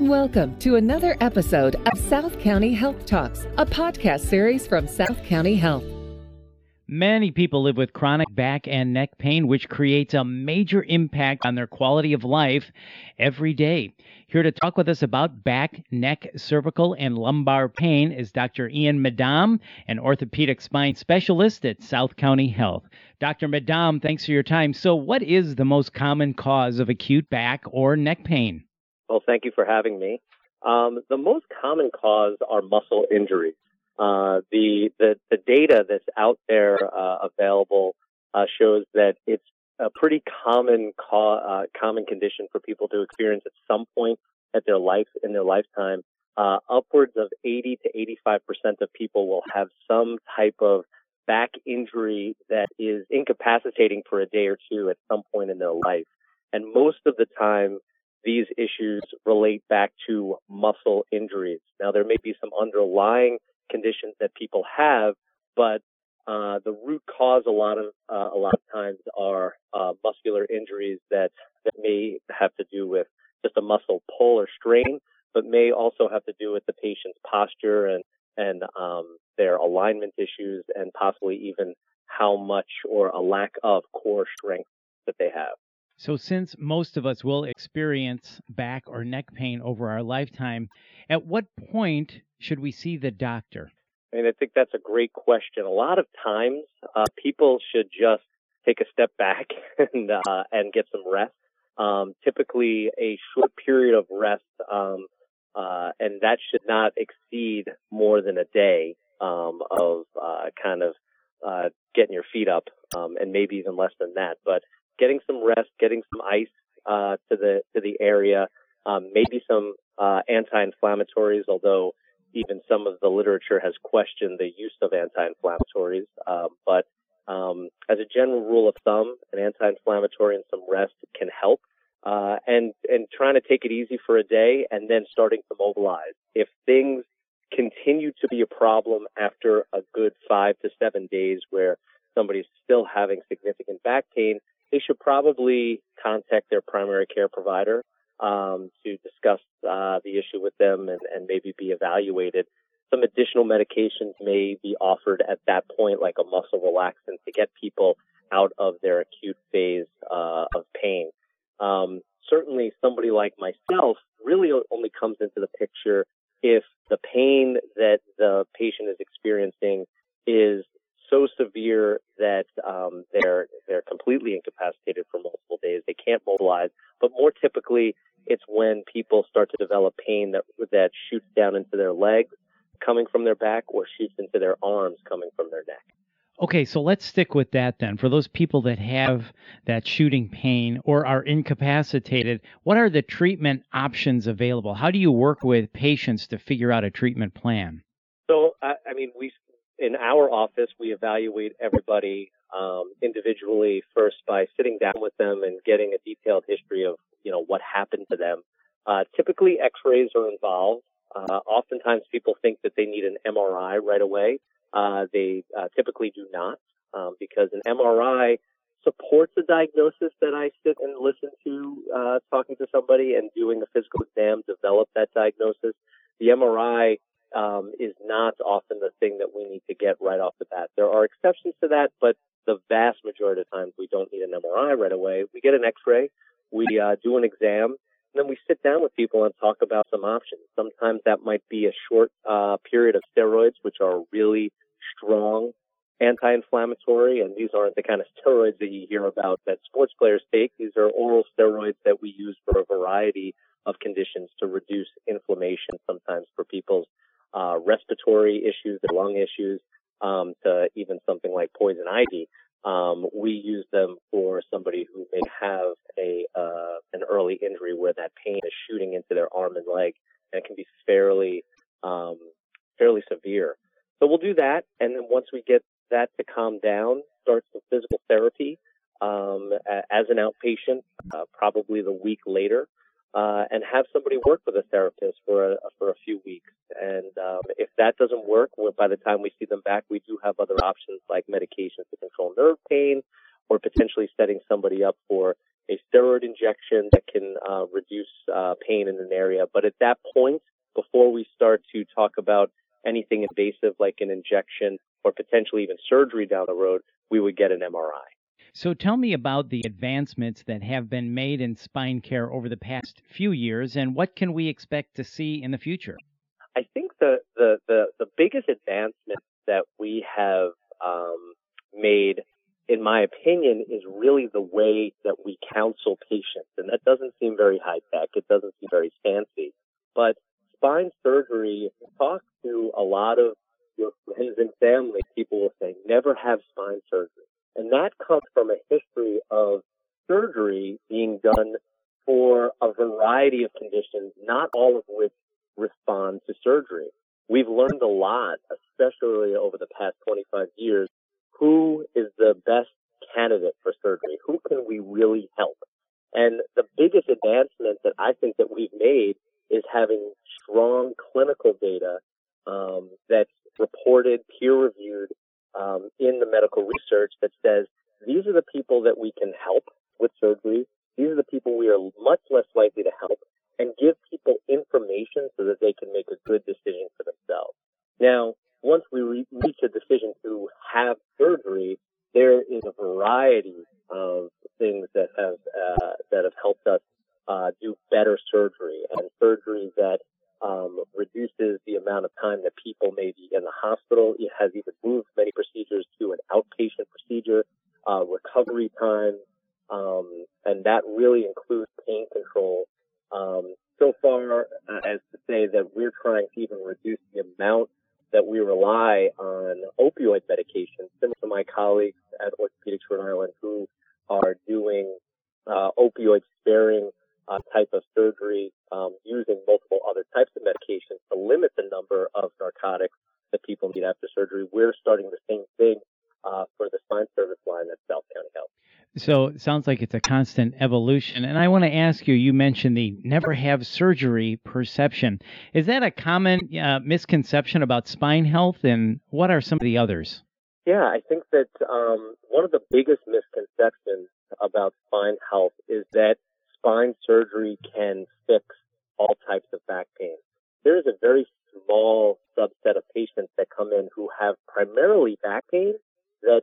Welcome to another episode of South County Health Talks, a podcast series from South County Health. Many people live with chronic back and neck pain, which creates a major impact on their quality of life every day. Here to talk with us about back, neck, cervical, and lumbar pain is Dr. Ian Madom, an orthopedic spine specialist at South County Health. Dr. Madom, thanks for your time. So, what is the most common cause of acute back or neck pain? Well, thank you for having me. Um, the most common cause are muscle injuries. Uh, the, the, the data that's out there uh, available uh, shows that it's a pretty common co- uh, common condition for people to experience at some point at their life in their lifetime. Uh, upwards of 80 to 85 percent of people will have some type of back injury that is incapacitating for a day or two at some point in their life. And most of the time, these issues relate back to muscle injuries. Now, there may be some underlying conditions that people have, but uh, the root cause a lot of uh, a lot of times are uh, muscular injuries that that may have to do with just a muscle pull or strain, but may also have to do with the patient's posture and and um, their alignment issues and possibly even how much or a lack of core strength that they have. So, since most of us will experience back or neck pain over our lifetime, at what point should we see the doctor? And I think that's a great question. A lot of times, uh, people should just take a step back and uh, and get some rest. Um, typically, a short period of rest, um, uh, and that should not exceed more than a day um, of uh, kind of uh, getting your feet up, um, and maybe even less than that. But getting some rest, getting some ice uh, to the to the area, um, maybe some uh, anti-inflammatories, although even some of the literature has questioned the use of anti-inflammatories. Um, but um, as a general rule of thumb, an anti-inflammatory and some rest can help. Uh, and and trying to take it easy for a day and then starting to mobilize. If things continue to be a problem after a good five to seven days where somebody's still having significant back pain, they should probably contact their primary care provider um, to discuss uh, the issue with them and, and maybe be evaluated. Some additional medications may be offered at that point, like a muscle relaxant, to get people out of their acute phase uh, of pain. Um, certainly, somebody like myself really only comes into the picture if the pain that the patient is experiencing is so severe that um, they're they're completely incapacitated for multiple days. They can't mobilize. But more typically, it's when people start to develop pain that that shoots down into their legs, coming from their back, or shoots into their arms, coming from their neck. Okay, so let's stick with that then. For those people that have that shooting pain or are incapacitated, what are the treatment options available? How do you work with patients to figure out a treatment plan? So, I, I mean, we in our office, we evaluate everybody um, individually first by sitting down with them and getting a detailed history of you know what happened to them. Uh, typically, X-rays are involved. Uh, oftentimes, people think that they need an MRI right away. Uh, they uh, typically do not um, because an MRI supports a diagnosis that I sit and listen to uh, talking to somebody and doing a physical exam develop that diagnosis. The MRI um, is not often the thing that we need to get right off the bat. There are exceptions to that, but the vast majority of times we don't need an MRI right away. We get an X-ray, we uh, do an exam, and then we sit down with people and talk about some options. Sometimes that might be a short uh, period of steroids, which are really strong anti-inflammatory, and these aren't the kind of steroids that you hear about that sports players take. These are oral steroids that we use for a variety of conditions to reduce inflammation, sometimes for people's uh, respiratory issues, their lung issues, um, to even something like poison ivy. Um, we use them for somebody who may have a uh, an early injury where that pain is shooting into their arm and leg, and it can be fairly um, fairly severe. So we'll do that, and then once we get that to calm down, start some physical therapy um, as an outpatient, uh, probably the week later uh, and have somebody work with a therapist for a, for a few weeks. And um, if that doesn't work, by the time we see them back, we do have other options like medications to control nerve pain, or potentially setting somebody up for a steroid injection that can uh, reduce uh, pain in an area. But at that point, before we start to talk about anything invasive like an injection or potentially even surgery down the road, we would get an MRI. So tell me about the advancements that have been made in spine care over the past few years and what can we expect to see in the future? The, the, the, the biggest advancement that we have um, made, in my opinion, is really the way that we counsel patients. And that doesn't seem very high tech. It doesn't seem very fancy. But spine surgery, talk to a lot of your friends and family, people will say, never have spine surgery. And that comes from a history of surgery being done for a variety of conditions, not all of surgery. We've learned a lot, especially over the past 25 years, who is the best candidate for surgery? Who can we really help? And the biggest advancement that I think that we've made is having strong clinical data um, that's reported, peer reviewed um, in the medical research that says these are the people that we can help with surgery. These are the people we are much less likely to help and give information so that they can make a good decision for themselves. Now, once we re- reach a decision to have surgery, there is a variety of things that have uh, that have helped us uh, do better surgery and surgery that um, reduces the amount of time that people may be in the hospital. It has even moved many procedures to an outpatient procedure, uh, recovery time, um, and that really includes pain control. Um, so far, uh, as to say that we're trying to even reduce the amount that we rely on opioid medication, similar to my colleagues at Orthopedics Rhode Island who are doing uh, opioid sparing uh, type of surgery um, using multiple other types of medications to limit the number of narcotics that people need after surgery. We're starting the same thing uh, for the spine service line at South County Health. So it sounds like it's a constant evolution. And I want to ask you you mentioned the never have surgery perception. Is that a common uh, misconception about spine health? And what are some of the others? Yeah, I think that um, one of the biggest misconceptions about spine health is that spine surgery can fix all types of back pain. There is a very small subset of patients that come in who have primarily back pain that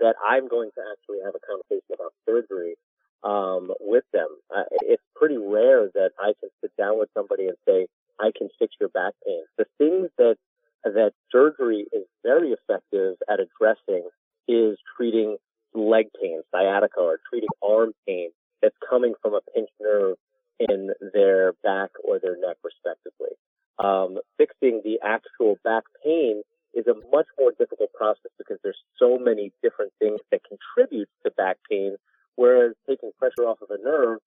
that I'm going to actually have a conversation about surgery um, with them. Uh, it's pretty rare that I can sit down with somebody and say, I can fix your back pain. The things that that surgery is very effective at addressing is treating leg pain, sciatica, or treating arm pain that's coming from a pinched nerve in their back or their neck, respectively. Um, fixing the actual back pain a much more difficult process because there's so many different things that contribute to back pain, whereas taking pressure off of a nerve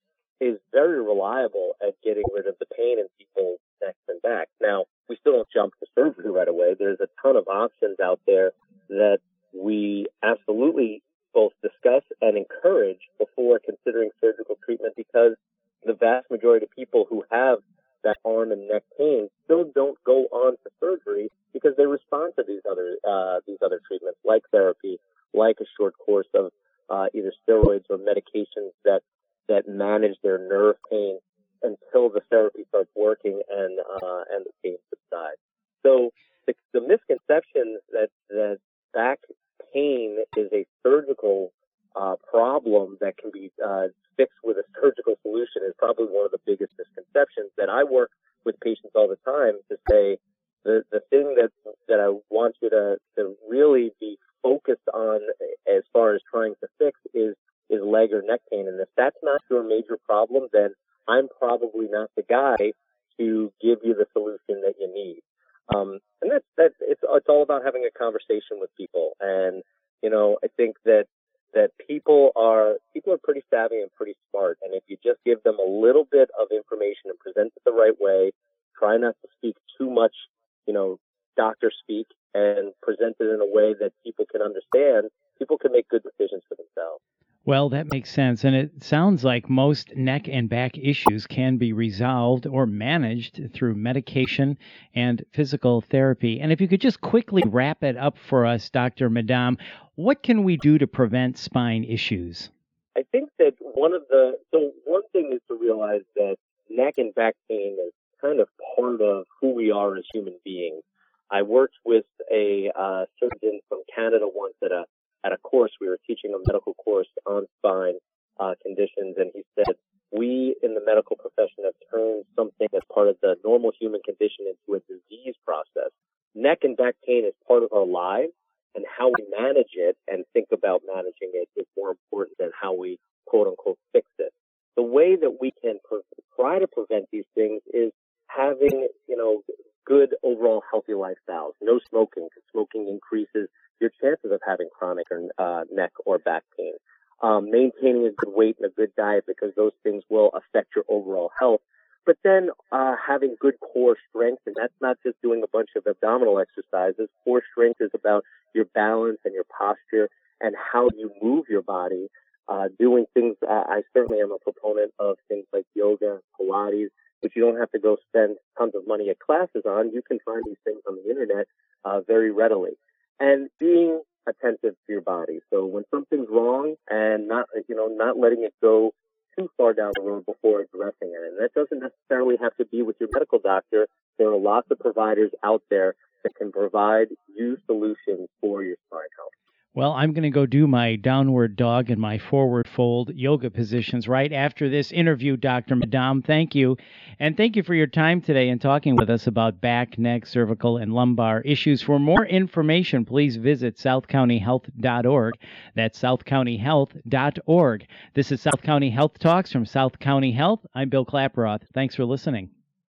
is very reliable at getting rid of the pain in people's necks and backs. Now, we still don't jump to surgery right away. There's a ton of options out there that we absolutely both discuss and encourage before considering surgical treatment because the vast majority of people who have that arm and neck pain still don't go on to surgery because they respond to these other uh, these other treatments like therapy, like a short course of uh, either steroids or medications that that manage their nerve pain until the therapy starts working and uh, and the pain subsides. So the, the misconception that that back pain is a surgical uh, problem that can be uh, fixed with a surgical solution is probably one of the biggest misconceptions that I work with patients all the time to say the the thing that that I want you to to really be focused on as far as trying to fix is is leg or neck pain, and if that's not your major problem, then I'm probably not the guy to give you the solution that you need. Um, and that's that. It's it's all about having a conversation with people, and you know, I think that that people are people are pretty savvy and pretty smart, and if you just give them a little bit of information and present it the right way, try not to speak too much, you know, doctor speak, and present it in a way that people can understand, people can make good decisions for themselves. Well, that makes sense. And it sounds like most neck and back issues can be resolved or managed through medication and physical therapy. And if you could just quickly wrap it up for us, Dr. Madom, what can we do to prevent spine issues? I think that one of the, so one thing is to realize that neck and back pain is kind of part of who we are as human beings. I worked with a uh, surgeon from Canada once at a at a course. We were teaching a medical course on spine uh, conditions, and he said we in the medical profession have turned something as part of the normal human condition into a disease process. Neck and back pain is part of our lives, and how we manage it and think about managing it is more important than how we quote unquote fix it. The way that we can pre- try to prevent these things is having, you know, good overall healthy lifestyles. No smoking, because smoking increases your chances of having chronic or uh, neck or back pain. Um, maintaining a good weight and a good diet because those things will affect your overall health. But then uh, having good core strength, and that's not just doing a bunch of abdominal exercises. Core strength is about your balance and your posture and how you move your body. Uh, doing things, uh, I certainly am a proponent of things like yoga, Pilates, which you don't have to go spend tons of money at classes on. You can find these things on the internet uh, very readily. And being attentive to your body. So when something's wrong and not, you know, not letting it go too far down the road before addressing it. And that doesn't necessarily have to be with your medical doctor. There are lots of providers out there that can provide you solutions for your spine health. Well, I'm going to go do my downward dog and my forward fold yoga positions right after this interview, Dr. Madom. Thank you. And thank you for your time today and talking with us about back, neck, cervical, and lumbar issues. For more information, please visit southcountyhealth.org. That's southcountyhealth.org. This is South County Health Talks from South County Health. I'm Bill Klaproth. Thanks for listening.